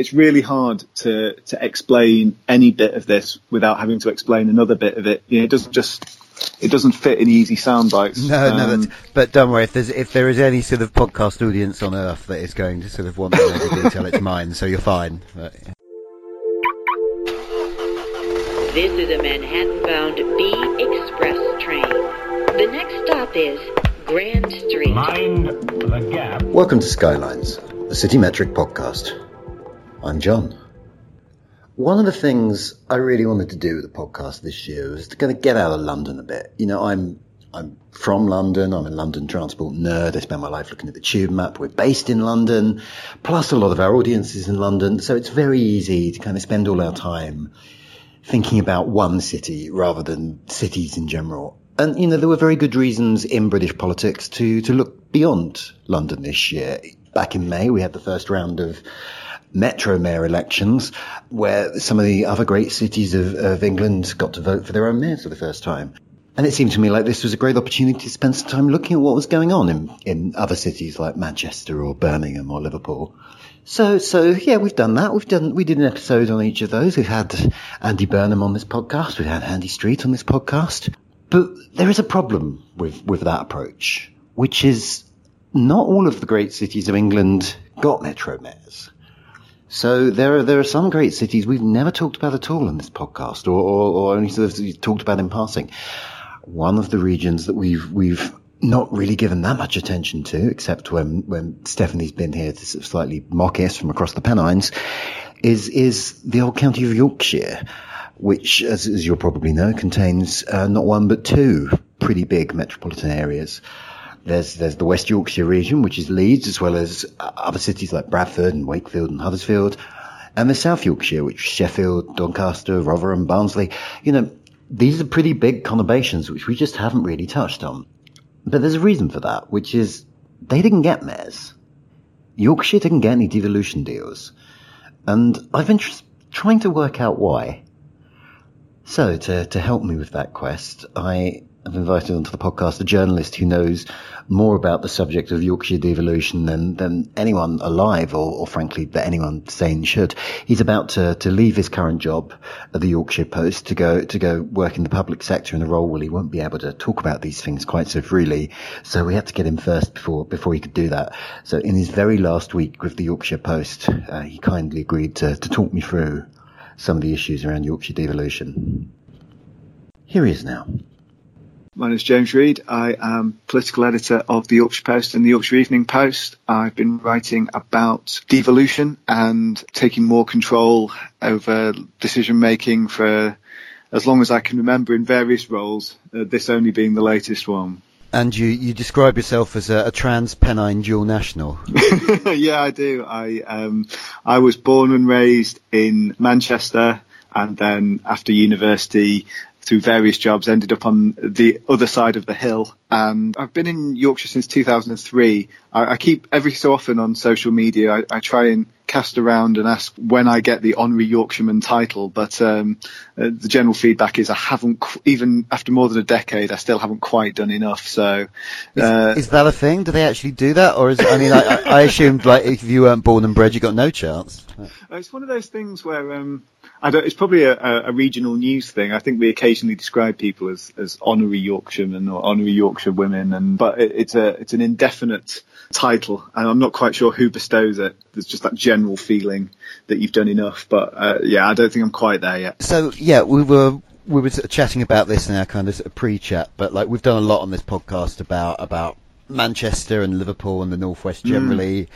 It's really hard to, to explain any bit of this without having to explain another bit of it. You know, it doesn't just it doesn't fit in easy sound bites. No, no, Um, but, but don't worry. If there's if there is any sort of podcast audience on Earth that is going to sort of want to know the detail, it's mine. So you're fine. But, This is a Manhattan-bound B Express train. The next stop is Grand Street. Mind the gap. welcome to Skylines, the CityMetric podcast. I'm Jonn. One of the things I really wanted to do with the podcast this year was to kind of get out of London a bit. You know, I'm I'm from London. I'm a London transport nerd. I spend my life looking at the tube map. We're based in London, plus a lot of our audience is in London, so it's very easy to kind of spend all our time thinking about one city rather than cities in general. And, you know, there were very good reasons in British politics to, to look beyond London this year. Back in May, we had the first round of metro mayor elections where some of the other great cities of, of England got to vote for their own mayors for the first time. And it seemed to me like this was a great opportunity to spend some time looking at what was going on in, in other cities like Manchester or Birmingham or Liverpool. So, so yeah, we've done that. We've done, we did an episode on each of those. We've had Andy Burnham on this podcast. We've had Andy Street on this podcast. But there is a problem with, with that approach, which is not all of the great cities of England got metro mayors. So there are, there are some great cities we've never talked about at all in this podcast or, or, or only sort of talked about in passing. One of the regions that we've, we've not really given that much attention to, except when, when Stephanie's been here to sort of slightly mock us from across the Pennines, is, is the old county of Yorkshire, which, as, as you'll probably know, contains uh, not one but two pretty big metropolitan areas. There's, there's the West Yorkshire region, which is Leeds, as well as uh, other cities like Bradford and Wakefield and Huddersfield. And there's South Yorkshire, which is Sheffield, Doncaster, Rotherham, Barnsley. You know, these are pretty big conurbations, which we just haven't really touched on. But there's a reason for that, which is they didn't get mayors. Yorkshire didn't get any devolution deals. And I've been tr- trying to work out why. So to, to help me with that quest, I have invited onto the podcast a journalist who knows more about the subject of Yorkshire devolution than, than anyone alive or, or frankly that anyone sane should. He's about to, to leave his current job at the Yorkshire Post to go, to go work in the public sector in a role where he won't be able to talk about these things quite so freely. So we had to get him first before, before he could do that. So in his very last week with the Yorkshire Post, uh, he kindly agreed to, to talk me through some of the issues around Yorkshire devolution. Here he is now. My name is James Reed. I am political editor of the Yorkshire Post and the Yorkshire Evening Post. I've been writing about devolution and taking more control over decision making for as long as I can remember in various roles, uh, this only being the latest one. And you, you describe yourself as a, a trans Pennine dual national. yeah, I do. I um, I was born and raised in Manchester, and then after university, through various jobs, ended up on the other side of the hill. And I've been in Yorkshire since 2003. I, I keep every so often on social media. I, I try and cast around and ask when I get the honorary Yorkshireman title, but um, uh, the general feedback is I haven't qu- even after more than a decade. I still haven't quite done enough. So. Uh, Is that a thing? Do they actually do that, or is I mean, I, I assumed like if you weren't born and bred, you got no chance. It's one of those things where um, it's probably a, a, regional news thing. I think we occasionally describe people as, as honorary Yorkshiremen or honorary Yorkshire women, and but it, it's a it's an indefinite title, and I'm not quite sure who bestows it. There's just that general feeling that you've done enough, but uh, yeah, I don't think I'm quite there yet. So yeah, we were we were chatting about this in our kind of, of pre-chat, but like we've done a lot on this podcast about about Manchester and Liverpool and the northwest hmm. generally.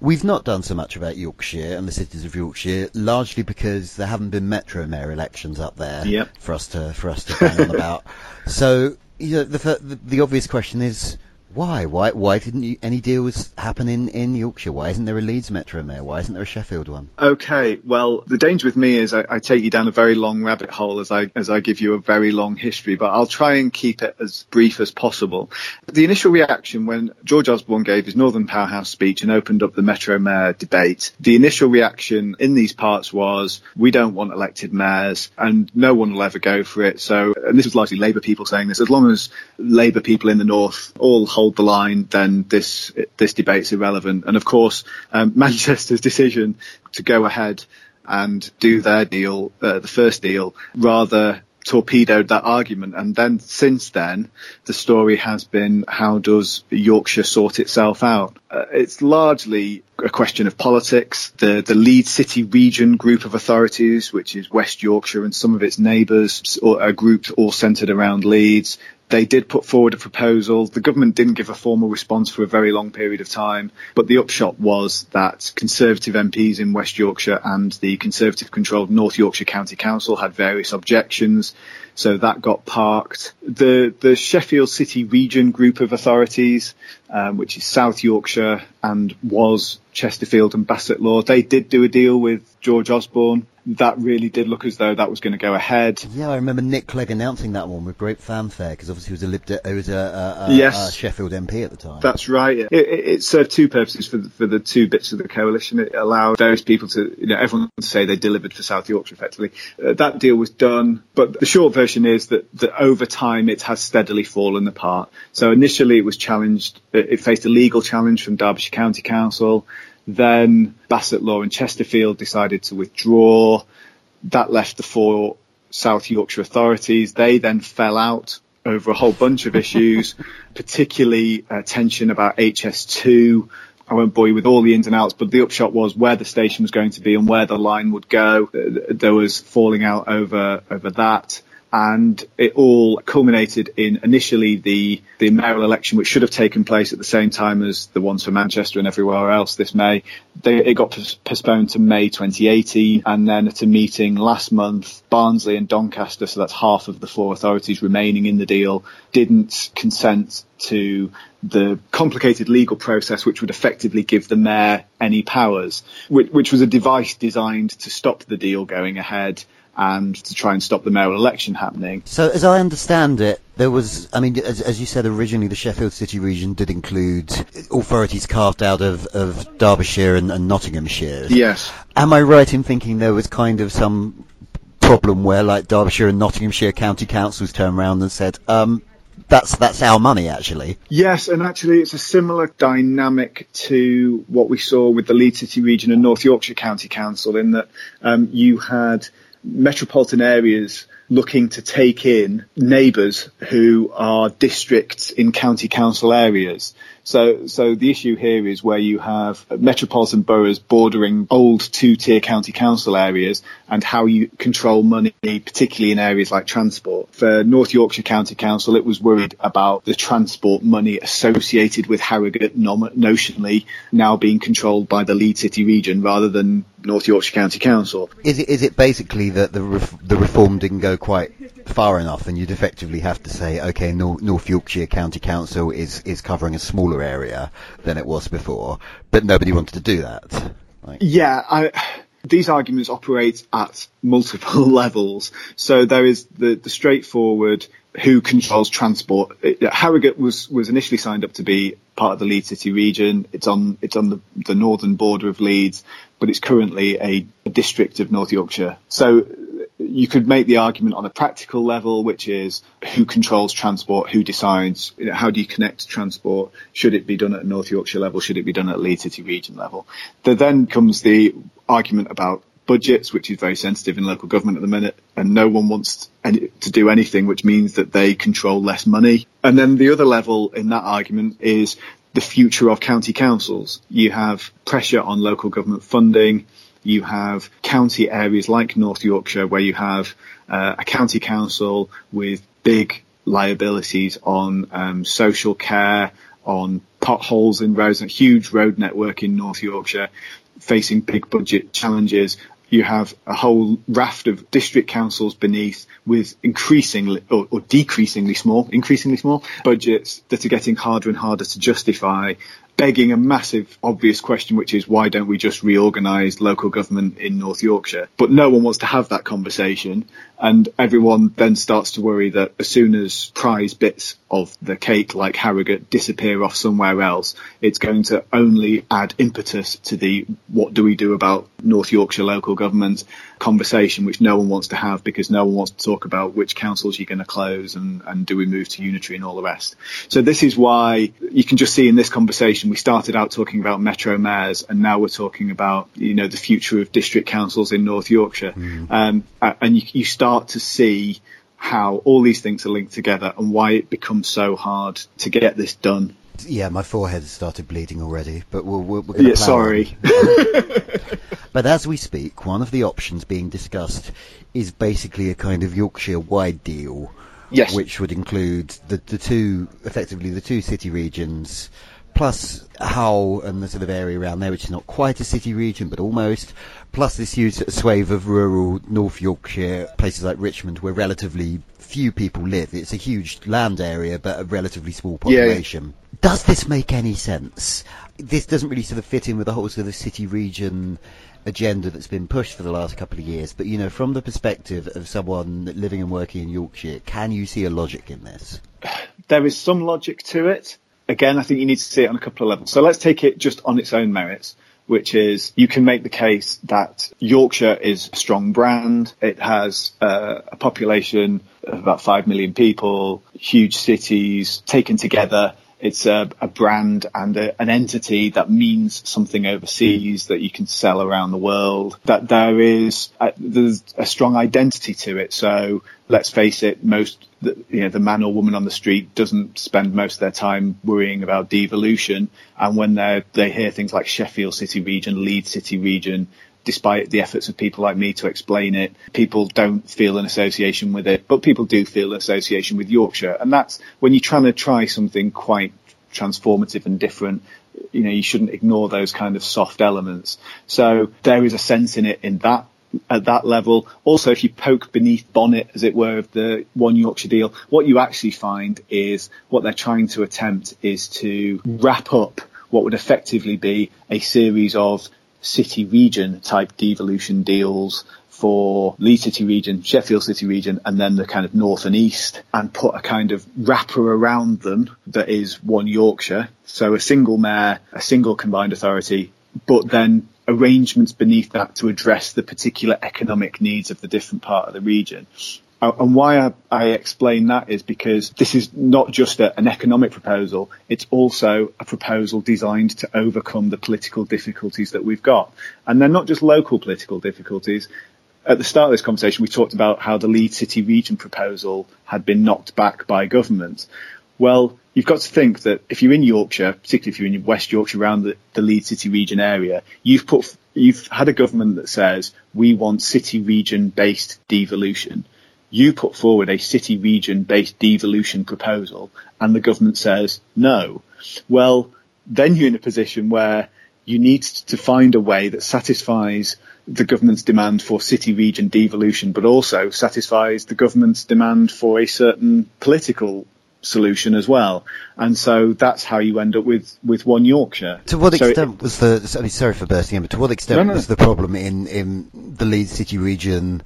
We've not done so much about Yorkshire and the cities of Yorkshire, largely because there haven't been metro mayor elections up there Yep. for us to for us to bang on about. So you know, the, the the obvious question is. Why? Why? Why didn't you, any deals happen in, in Yorkshire? Why isn't there a Leeds Metro Mayor? Why isn't there a Sheffield one? Okay, well, the danger with me is I, I take you down a very long rabbit hole as I as I give you a very long history, but I'll try and keep it as brief as possible. The initial reaction when George Osborne gave his Northern Powerhouse speech and opened up the Metro Mayor debate, the initial reaction in these parts was, "We don't want elected mayors, and no one will ever go for it." So, and this was largely Labour people saying this. As long as Labour people in the North all hold the line, then this this debate's irrelevant. And of course, um, Manchester's decision to go ahead and do their deal, uh, the first deal, rather torpedoed that argument. And then since then, the story has been how does Yorkshire sort itself out? Uh, it's largely a question of politics. The the Leeds City Region group of authorities, which is West Yorkshire and some of its neighbours, are grouped all centred around Leeds. They did put forward a proposal. The government didn't give a formal response for a very long period of time, but the upshot was that Conservative MPs in West Yorkshire and the Conservative controlled North Yorkshire County Council had various objections. So that got parked. The the Sheffield City Region group of authorities, um, which is South Yorkshire and was Chesterfield and Bassetlaw, they did do a deal with George Osborne. That really did look as though that was going to go ahead. Yeah, I remember Nick Clegg announcing that one with great fanfare because obviously he was a, Lib De- he was a, a, a, Yes. a Sheffield MP at the time. That's right. It, it, served two purposes for the, for the two bits of the coalition. It allowed various people to, you know, everyone to say they delivered for South Yorkshire effectively. Uh, that deal was done, but the short version is that, that over time it has steadily fallen apart. So initially it was challenged, it faced a legal challenge from Derbyshire County Council. Then Bassetlaw and Chesterfield decided to withdraw. That left the four South Yorkshire authorities. They then fell out over a whole bunch of issues, particularly uh, tension about HS2. I won't bore you with all the ins and outs, but the upshot was where the station was going to be and where the line would go. There was falling out over over that. And it all culminated in initially the, the mayoral election, which should have taken place at the same time as the ones for Manchester and everywhere else this May. They, it got postponed to May 2018, and then at a meeting last month, Barnsley and Doncaster, so that's half of the four authorities remaining in the deal, didn't consent to the complicated legal process which would effectively give the mayor any powers, which, which was a device designed to stop the deal going ahead and to try and stop the mayoral election happening. So, as I understand it, there was, I mean, as, as you said originally, the Sheffield City region did include authorities carved out of, of Derbyshire and, and Nottinghamshire. Yes. Am I right in thinking there was kind of some problem where, like, Derbyshire and Nottinghamshire county councils turned around and said, um, that's that's our money, actually. Yes, and actually it's a similar dynamic to what we saw with the Leeds City region and North Yorkshire County Council in that um, you had metropolitan areas looking to take in neighbours who are districts in county council areas. So, so the issue here is where you have metropolitan boroughs bordering old two-tier county council areas and how you control money, particularly in areas like transport. For North Yorkshire County Council, it was worried about the transport money associated with Harrogate notionally now being controlled by the Leeds City region rather than North Yorkshire County Council. Is it is it basically that the ref, the reform didn't go quite far enough, and you'd effectively have to say, okay, North, North Yorkshire County Council is is covering a smaller area than it was before, but nobody wanted to do that. Like, Yeah, I, these arguments operate at multiple levels. So there is the, the straightforward who controls transport. It- Harrogate was, was initially signed up to be part of the Leeds City region. It's on it's on the, the northern border of Leeds, but it's currently a, a district of North Yorkshire. So you could make the argument on a practical level, which is who controls transport, who decides, you know, how do you connect transport? Should it be done at North Yorkshire level? Should it be done at Leeds City region level? There then comes the argument about budgets, which is very sensitive in local government at the minute, and no one wants to do anything, which means that they control less money. And then the other level in that argument is the future of county councils. You have pressure on local government funding. You have county areas like North Yorkshire where you have uh, a county council with big liabilities on um, social care, on potholes in roads, a huge road network in North Yorkshire, facing big budget challenges. You have a whole raft of district councils beneath with increasingly or, or decreasingly small, increasingly small budgets that are getting harder and harder to justify begging a massive obvious question, which is why don't we just reorganise local government in North Yorkshire? But no one wants to have that conversation. And everyone then starts to worry that as soon as prize bits of the cake like Harrogate disappear off somewhere else, it's going to only add impetus to the what do we do about North Yorkshire local government conversation, which no one wants to have because no one wants to talk about which councils you're going to close and, and do we move to unitary and all the rest. So this is why you can just see in this conversation, we started out talking about metro mayors and now we're talking about, you know, the future of district councils in North Yorkshire. Mm. Um, and you, you start to see how all these things are linked together and why it becomes so hard to get this done. Yeah, my forehead has started bleeding already, but we'll, we're, we're going to. Yeah, sorry. but as we speak, one of the options being discussed is basically a kind of Yorkshire-wide deal, yes. which would include the the two, effectively the two city regions, plus Hull and the sort of area around there, which is not quite a city region, but almost, plus this huge swathe of rural North Yorkshire, places like Richmond, where relatively few people live. It's a huge land area, but a relatively small population. Yeah. Does this make any sense? This doesn't really sort of fit in with the whole sort of city region agenda that's been pushed for the last couple of years. But you know, from the perspective of someone living and working in Yorkshire, can you see a logic in this? There is some logic to it. Again, I think you need to see it on a couple of levels. So let's take it just on its own merits which is you can make the case that Yorkshire is a strong brand. It has uh, a population of about 5 million people, huge cities taken together. It's a, a brand and a, an entity that means something overseas that you can sell around the world. That there is a, there's a strong identity to it. So let's face it, most you know the man or woman on the street doesn't spend most of their time worrying about devolution. And when they they hear things like Sheffield City Region, Leeds City Region, despite the efforts of people like me to explain it, people don't feel an association with it, but people do feel an association with Yorkshire. And that's when you're trying to try something quite transformative and different, you know, you shouldn't ignore those kind of soft elements. So there is a sense in it in that at that level. Also, if you poke beneath bonnet, as it were, of the One Yorkshire deal, what you actually find is what they're trying to attempt is to wrap up what would effectively be a series of city region type devolution deals for Leeds City region, Sheffield City region, and then the kind of north and east, and put a kind of wrapper around them that is one Yorkshire. So a single mayor, a single combined authority, but then arrangements beneath that to address the particular economic needs of the different part of the region. Uh, and why I, I, explain that is because this is not just a, an economic proposal, it's also a proposal designed to overcome the political difficulties that we've got. And they're not just local political difficulties. At the start of this conversation, we talked about how the Leeds City Region proposal had been knocked back by government. Well, you've got to think that if you're in Yorkshire, particularly if you're in West Yorkshire around the, the Leeds City Region area, you've put, you've had a government that says we want city region based devolution you put forward a city region based devolution proposal and the government says no. Well, then you're in a position where you need to find a way that satisfies the government's demand for city region devolution, but also satisfies the government's demand for a certain political solution as well. And so that's how you end up with, with one Yorkshire. To what so extent it, was the, I mean, sorry for bursting in, but to what extent no, no. was the problem in, in the Leeds City region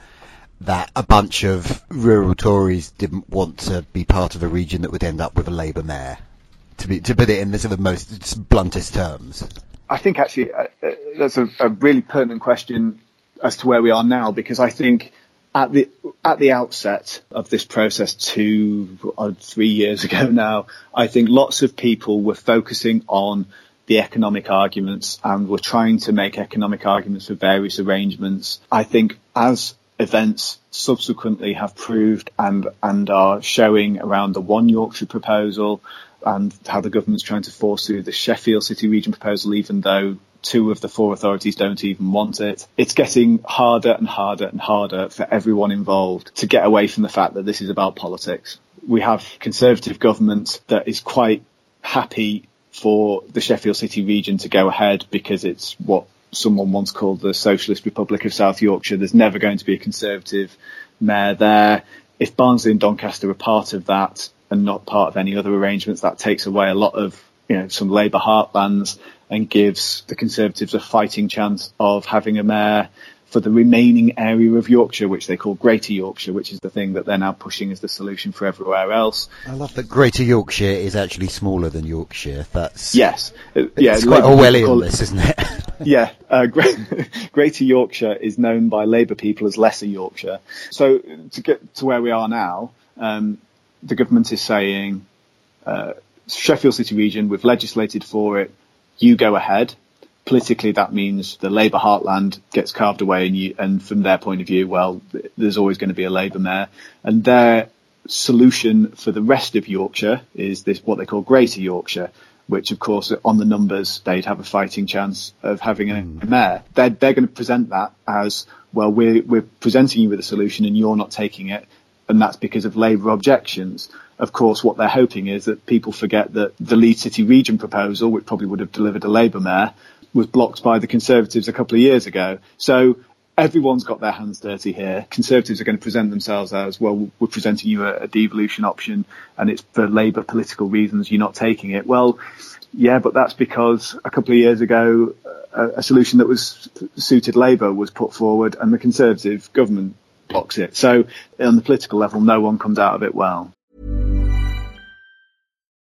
that a bunch of rural Tories didn't want to be part of a region that would end up with a Labour mayor. To, be, to put it in the sort of most bluntest terms. I think actually uh, uh, that's a, a, really pertinent question as to where we are now, because I think at the at the outset of this process, two or three years ago now, I think lots of people were focusing on the economic arguments and were trying to make economic arguments for various arrangements. I think as events subsequently have proved and and are showing around the One Yorkshire proposal and how the government's trying to force through the Sheffield City Region proposal, even though two of the four authorities don't even want it. It's getting harder and harder and harder for everyone involved to get away from the fact that this is about politics. We have conservative government that is quite happy for the Sheffield City region to go ahead because it's what someone once called the Socialist Republic of South Yorkshire. There's never going to be a Conservative mayor there. If Barnsley and Doncaster are part of that and not part of any other arrangements, that takes away a lot of, you know, some Labour heartlands and gives the Conservatives a fighting chance of having a mayor for the remaining area of Yorkshire, which they call Greater Yorkshire, which is the thing that they're now pushing as the solution for everywhere else. I love that Greater Yorkshire is actually smaller than Yorkshire. That's yes, uh, yeah, it's quite Orwellian, this, isn't it? yeah, uh, Greater Yorkshire is known by Labour people as Lesser Yorkshire. So to get to where we are now, um, the government is saying uh, Sheffield City region, we've legislated for it. You go ahead politically that means the Labour heartland gets carved away and you, and from their point of view, well, there's always going to be a Labour mayor and their solution for the rest of Yorkshire is this, what they call Greater Yorkshire, which of course on the numbers they'd have a fighting chance of having a, mm. mayor. They're, they're going to present that as, well, we're, we're presenting you with a solution and you're not taking it. And that's because of Labour objections. Of course, what they're hoping is that people forget that the Leeds City region proposal, which probably would have delivered a Labour mayor, was blocked by the Conservatives a couple of years ago. So everyone's got their hands dirty here. Conservatives are going to present themselves as, well, we're presenting you a, a devolution option and it's for Labour political reasons you're not taking it. Well, yeah, but that's because a couple of years ago, a, a solution that was suited Labour was put forward and the Conservative government blocks it. So on the political level, no one comes out of it well.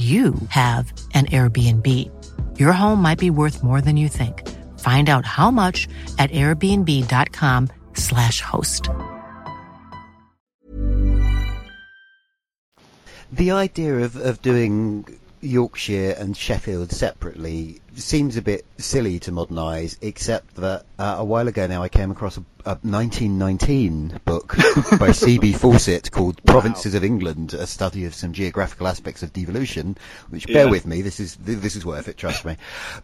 you have an Airbnb. Your home might be worth more than you think. Find out how much at airbnb.com/slash host. The idea of, of doing Yorkshire and Sheffield separately seems a bit silly to modern except that uh, a while ago now I came across a, a 1919 book by C.B. Fawcett called wow. Provinces of England, a study of some geographical aspects of devolution, which, yeah. bear with me, this is, this is worth it, trust me.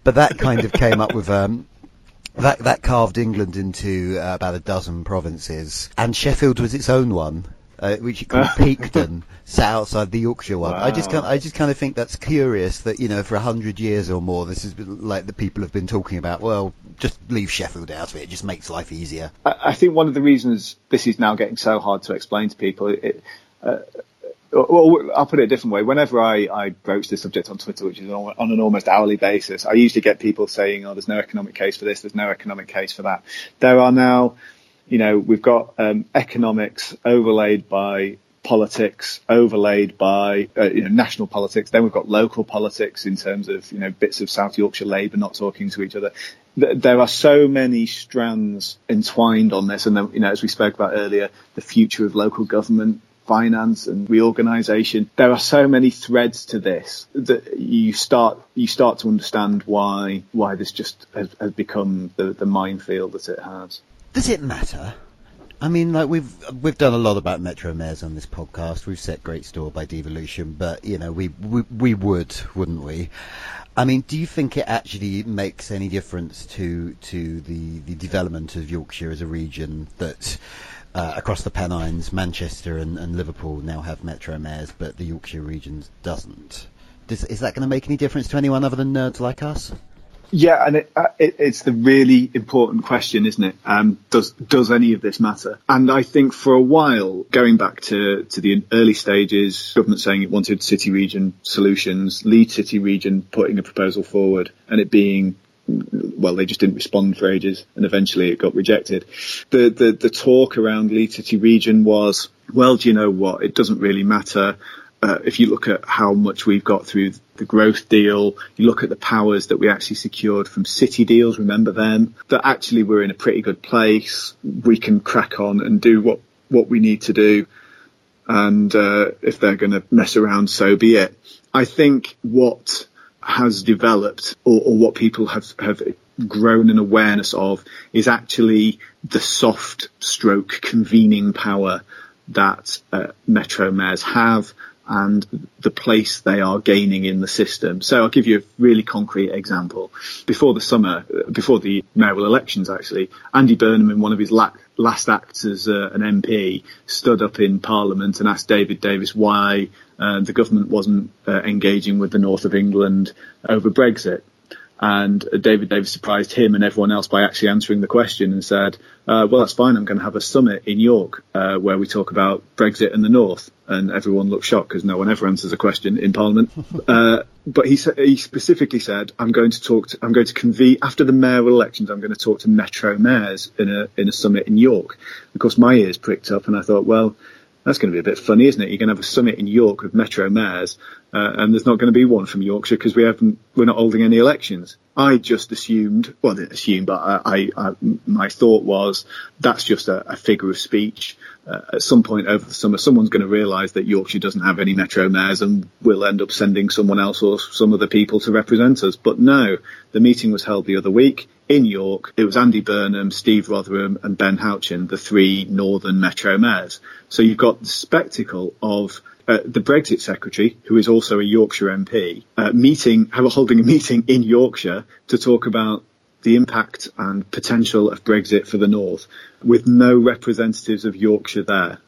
But that kind of came up with, um, that that carved England into uh, about a dozen provinces, and Sheffield was its own one uh, which you call Peakdon, sat outside the Yorkshire one. Wow. I just kind, I just kind of think that's curious that you know for a hundred years or more, this is like the people have been talking about. Well, just leave Sheffield out of it; it just makes life easier. I, I think one of the reasons this is now getting so hard to explain to people. It, uh, well, I'll put it a different way. Whenever I, I broach this subject on Twitter, which is on, on an almost hourly basis, I usually get people saying, "Oh, there's no economic case for this. There's no economic case for that." There are now you know, we've got um, economics overlaid by politics overlaid by uh, you know, national politics. Then we've got local politics in terms of you know bits of South Yorkshire Labour not talking to each other. There are so many strands entwined on this, and then you know as we spoke about earlier, the future of local government finance and reorganization. There are so many threads to this that you start you start to understand why why this just has, has become the, the minefield that it has. Does it matter? I mean, like we've we've done a lot about Metro Mayors on this podcast. We've set great store by devolution, but you know, we, we we would, wouldn't we? I mean, do you think it actually makes any difference to to the the development of Yorkshire as a region that uh, across the Pennines, Manchester and, and, Liverpool now have metro mayors, but the Yorkshire region doesn't. Does, is that going to make any difference to anyone other than nerds like us? Yeah, and it, uh, it, it's the really important question, isn't it? Um, does does any of this matter? And I think for a while, going back to to the early stages, government saying it wanted city region solutions, Leeds city region putting a proposal forward, and it being well, they just didn't respond for ages, and eventually it got rejected. The the, the talk around Leeds City Region was, well, do you know what? It doesn't really matter. Uh, if you look at how much we've got through the growth deal, you look at the powers that we actually secured from city deals, remember them, that actually we're in a pretty good place. We can crack on and do what, what we need to do. And, uh, if they're going to mess around, so be it. I think what has developed or, or what people have, have grown an awareness of is actually the soft stroke convening power that uh, metro mayors have and the place they are gaining in the system. So I'll give you a really concrete example. Before the summer, before the mayoral elections actually, Andy Burnham in one of his last acts as uh, an MP stood up in Parliament and asked David Davis why uh, the government wasn't uh, engaging with the north of England over Brexit. And David Davis surprised him and everyone else by actually answering the question and said, uh, well, that's fine. I'm going to have a summit in York uh, where we talk about Brexit and the North. And everyone looked shocked because no one ever answers a question in Parliament. Uh, but he, he specifically said, I'm going to talk to, I'm going to convene, after the mayoral elections, I'm going to talk to metro mayors in a, in a summit in York. Of course, my ears pricked up and I thought, well, that's going to be a bit funny, isn't it? You're going to have a summit in York with Metro mayors, uh, and there's not going to be one from Yorkshire because we haven't, we're not holding any elections. I just assumed, well, I didn't assume, but I, I, I my thought was that's just a, a figure of speech. Uh, at some point over the summer, someone's going to realise that Yorkshire doesn't have any Metro mayors, and we'll end up sending someone else or some other people to represent us. But no, the meeting was held the other week in York, it was Andy Burnham, Steve Rotheram and Ben Houchen, the three Northern Metro mayors. So you've got the spectacle of uh, the Brexit secretary, who is also a Yorkshire MP, uh, meeting, holding a meeting in Yorkshire to talk about the impact and potential of Brexit for the North, with no representatives of Yorkshire there.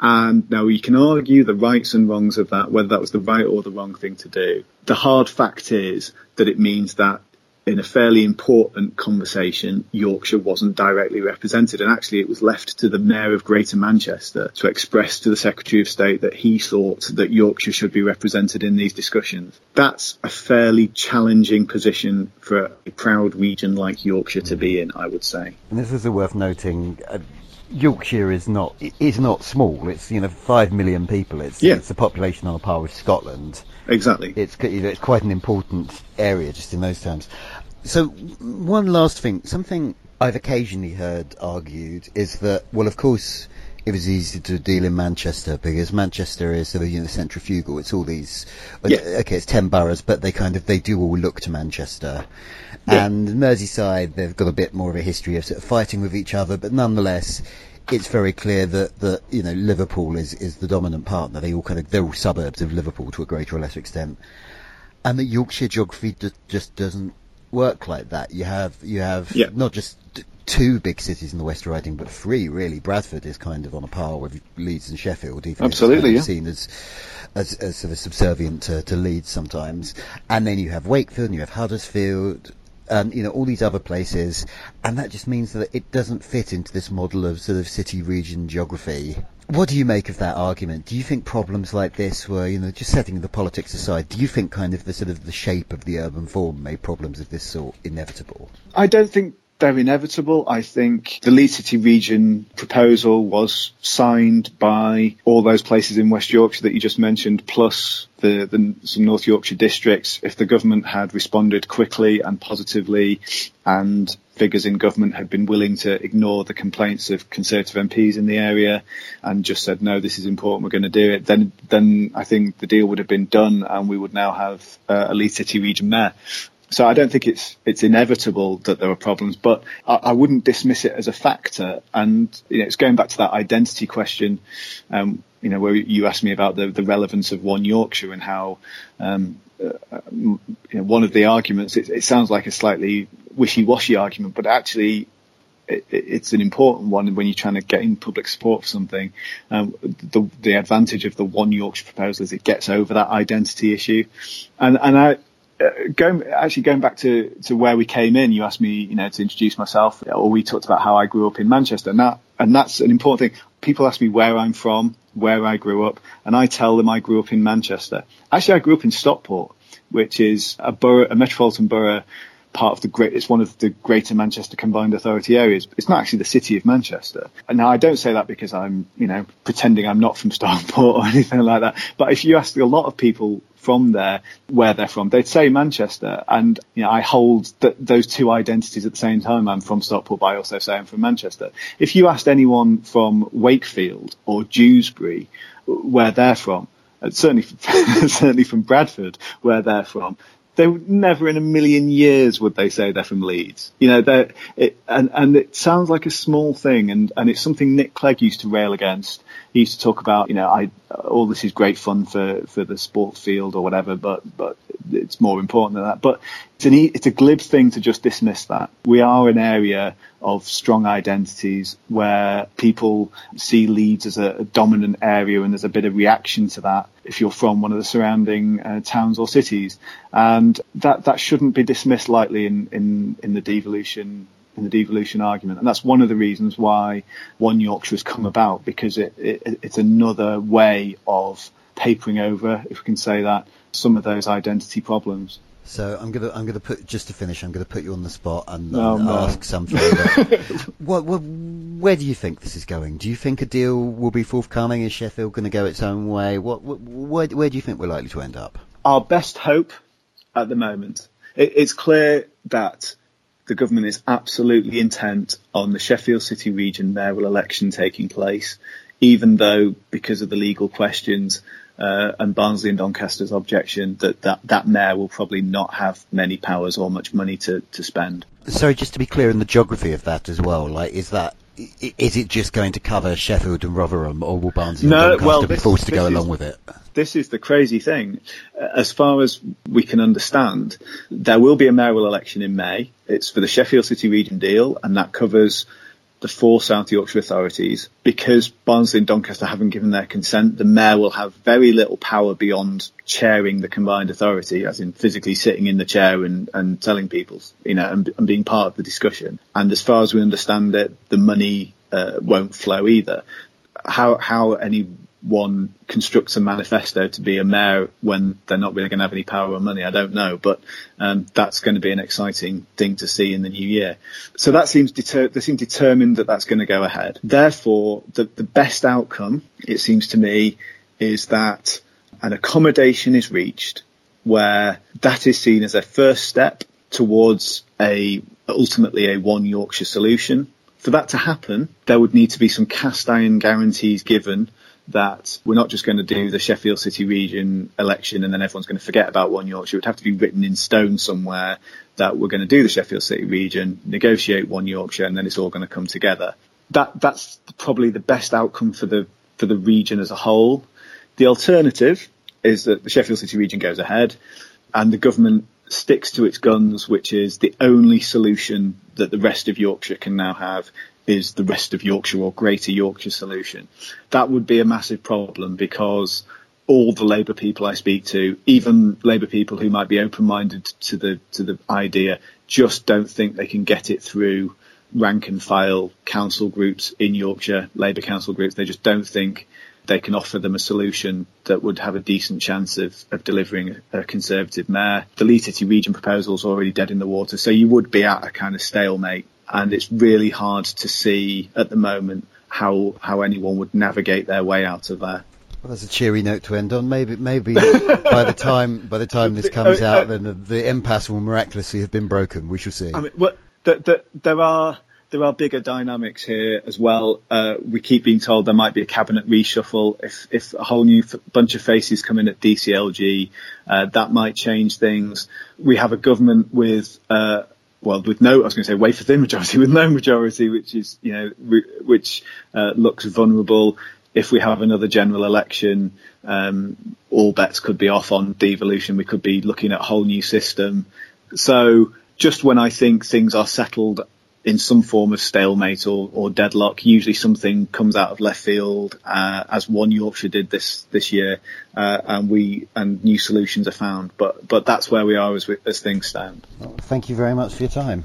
And now you can argue the rights and wrongs of that, whether that was the right or the wrong thing to do. The hard fact is that it means that in a fairly important conversation, Yorkshire wasn't directly represented. And actually, it was left to the Mayor of Greater Manchester to express to the Secretary of State that he thought that Yorkshire should be represented in these discussions. That's a fairly challenging position for a proud region like Yorkshire to be in, I would say. And this is worth noting. Uh, Yorkshire is not is not small. It's you know five million people. It's yeah. it's a population on a par with Scotland. Exactly. It's it's quite an important area just in those terms. So one last thing, something I've occasionally heard argued is that well, of course. It was easy to deal in Manchester because Manchester is sort of you know centrifugal. It's all these yeah. okay, it's ten boroughs, but they kind of they do all look to Manchester. Yeah. And Merseyside, they've got a bit more of a history of sort of fighting with each other, but nonetheless, it's very clear that, that you know Liverpool is, is the dominant partner. They all kind of they're all suburbs of Liverpool to a greater or lesser extent, and the Yorkshire geography d- just doesn't work like that. You have you have yeah. not just two big cities in the West Riding, but three really. Bradford is kind of on a par with Leeds and Sheffield, even Absolutely, it's kind of yeah. seen as, as, as sort of subservient to, to Leeds sometimes. And then you have Wakefield, and you have Huddersfield, and you know all these other places, and that just means that it doesn't fit into this model of sort of city region geography. What do you make of that argument? Do you think problems like this were, you know, just setting the politics aside, do you think kind of the sort of the shape of the urban form made problems of this sort inevitable? I don't think they're inevitable. I think the Leeds City region proposal was signed by all those places in West Yorkshire that you just mentioned, plus the, the, some North Yorkshire districts. If the government had responded quickly and positively and figures in government had been willing to ignore the complaints of Conservative MPs in the area and just said, no, this is important, we're going to do it, then, then I think the deal would have been done and we would now have uh, a Leeds City region mayor. So I don't think it's it's inevitable that there are problems, but I, I wouldn't dismiss it as a factor. And you know, it's going back to that identity question, um, you know, where you asked me about the, the relevance of One Yorkshire and how um, uh, you know, one of the arguments. It, it sounds like a slightly wishy-washy argument, but actually it's an important one when you're trying to gain public support for something. Um, the, the advantage of the one Yorkshire proposal is it gets over that identity issue, and and I. Uh, going actually going back to, to where we came in, you asked me, you know, to introduce myself, or we talked about how I grew up in Manchester, and that and that's an important thing. People ask me where I'm from, where I grew up, and I tell them I grew up in Manchester. Actually, I grew up in Stockport, which is a borough, a metropolitan borough part of the great, it's one of the greater Manchester combined authority areas. It's not actually the city of Manchester. Now I don't say that because I'm, you know, pretending I'm not from Stockport or anything like that. But if you ask a lot of people from there, where they're from, they'd say Manchester. And, you know, I hold th- those two identities at the same time. I'm from Stockport, but I also say I'm from Manchester. If you asked anyone from Wakefield or Dewsbury where they're from, uh, certainly, certainly from Bradford, where they're from, they would never in a million years would they say they're from Leeds. You know, they and and it sounds like a small thing, and and it's something Nick Clegg used to rail against. He used to talk about, you know, I all this is great fun for for the sport field or whatever, but but it's more important than that. But it's an it's a glib thing to just dismiss that. We are an area of strong identities where people see Leeds as a, a dominant area and there's a bit of reaction to that if you're from one of the surrounding uh, towns or cities. And that, that shouldn't be dismissed lightly in, in, in the devolution in the devolution argument. And that's one of the reasons why One Yorkshire has come about because it, it, it's another way of papering over, if we can say that, some of those identity problems. So I'm gonna I'm gonna put just to finish. I'm gonna put you on the spot and, Oh, and no. ask something. what, what, where do you think this is going? Do you think a deal will be forthcoming? Is Sheffield going to go its own way? What, what where, where do you think we're likely to end up? Our best hope at the moment, it, it's clear that the government is absolutely intent on the Sheffield City region mayoral election taking place, even though because of the legal questions uh, and Barnsley and Doncaster's objection that, that that mayor will probably not have many powers or much money to, to spend. Sorry, just to be clear in the geography of that as well. Like, is that is it just going to cover Sheffield and Rotherham, or will Barnsley No, well, be forced to go is- along with it? this is the crazy thing. As far as we can understand, there will be a mayoral election in May. It's for the Sheffield City region deal, and that covers the four South Yorkshire authorities. Because Barnsley and Doncaster haven't given their consent, the mayor will have very little power beyond chairing the combined authority, as in physically sitting in the chair and, and telling people, you know, and, and being part of the discussion. And as far as we understand it, the money uh, won't flow either. How how anyone constructs a manifesto to be a mayor when they're not really going to have any power or money, I don't know. But um, that's going to be an exciting thing to see in the new year. So that seems deter- they seem determined that that's going to go ahead. Therefore, the the best outcome, it seems to me, is that an accommodation is reached where that is seen as a first step towards a ultimately a one Yorkshire solution. For that to happen, there would need to be some cast iron guarantees given that we're not just going to do the Sheffield City region election and then everyone's going to forget about one Yorkshire. It would have to be written in stone somewhere that we're going to do the Sheffield City region, negotiate one Yorkshire, and then it's all going to come together. That that's probably the best outcome for the for the region as a whole. The alternative is that the Sheffield City region goes ahead and the government sticks to its guns, which is the only solution that the rest of Yorkshire can now have is the rest of Yorkshire or Greater Yorkshire solution. That would be a massive problem because all the Labour people I speak to, even Labour people who might be open-minded to the to the idea, just don't think they can get it through rank and file council groups in Yorkshire, Labour council groups. They just don't think they can offer them a solution that would have a decent chance of, of delivering a, Conservative mayor. The Leeds City region proposal is already dead in the water, so you would be at a kind of stalemate, and it's really hard to see at the moment how how anyone would navigate their way out of there. Well, that's a cheery note to end on. Maybe, maybe by the time by the time this comes out, then the, the impasse will miraculously have been broken. We shall see. I mean, what, the, the, there are there are bigger dynamics here as well. Uh, we keep being told there might be a cabinet reshuffle. If if a whole new f- bunch of faces come in at DCLG, uh, that might change things. We have a government with. Uh, well, with no, I was going to say wafer thin majority, with no majority, which is, you know, re- which uh, looks vulnerable if we have another general election, um, all bets could be off on devolution. We could be looking at a whole new system. So just when I think things are settled in some form of stalemate or, or deadlock, usually something comes out of left field, uh, as one Yorkshire did this this year, uh, and we and new solutions are found. But but that's where we are as we, as things stand. Well, thank you very much for your time.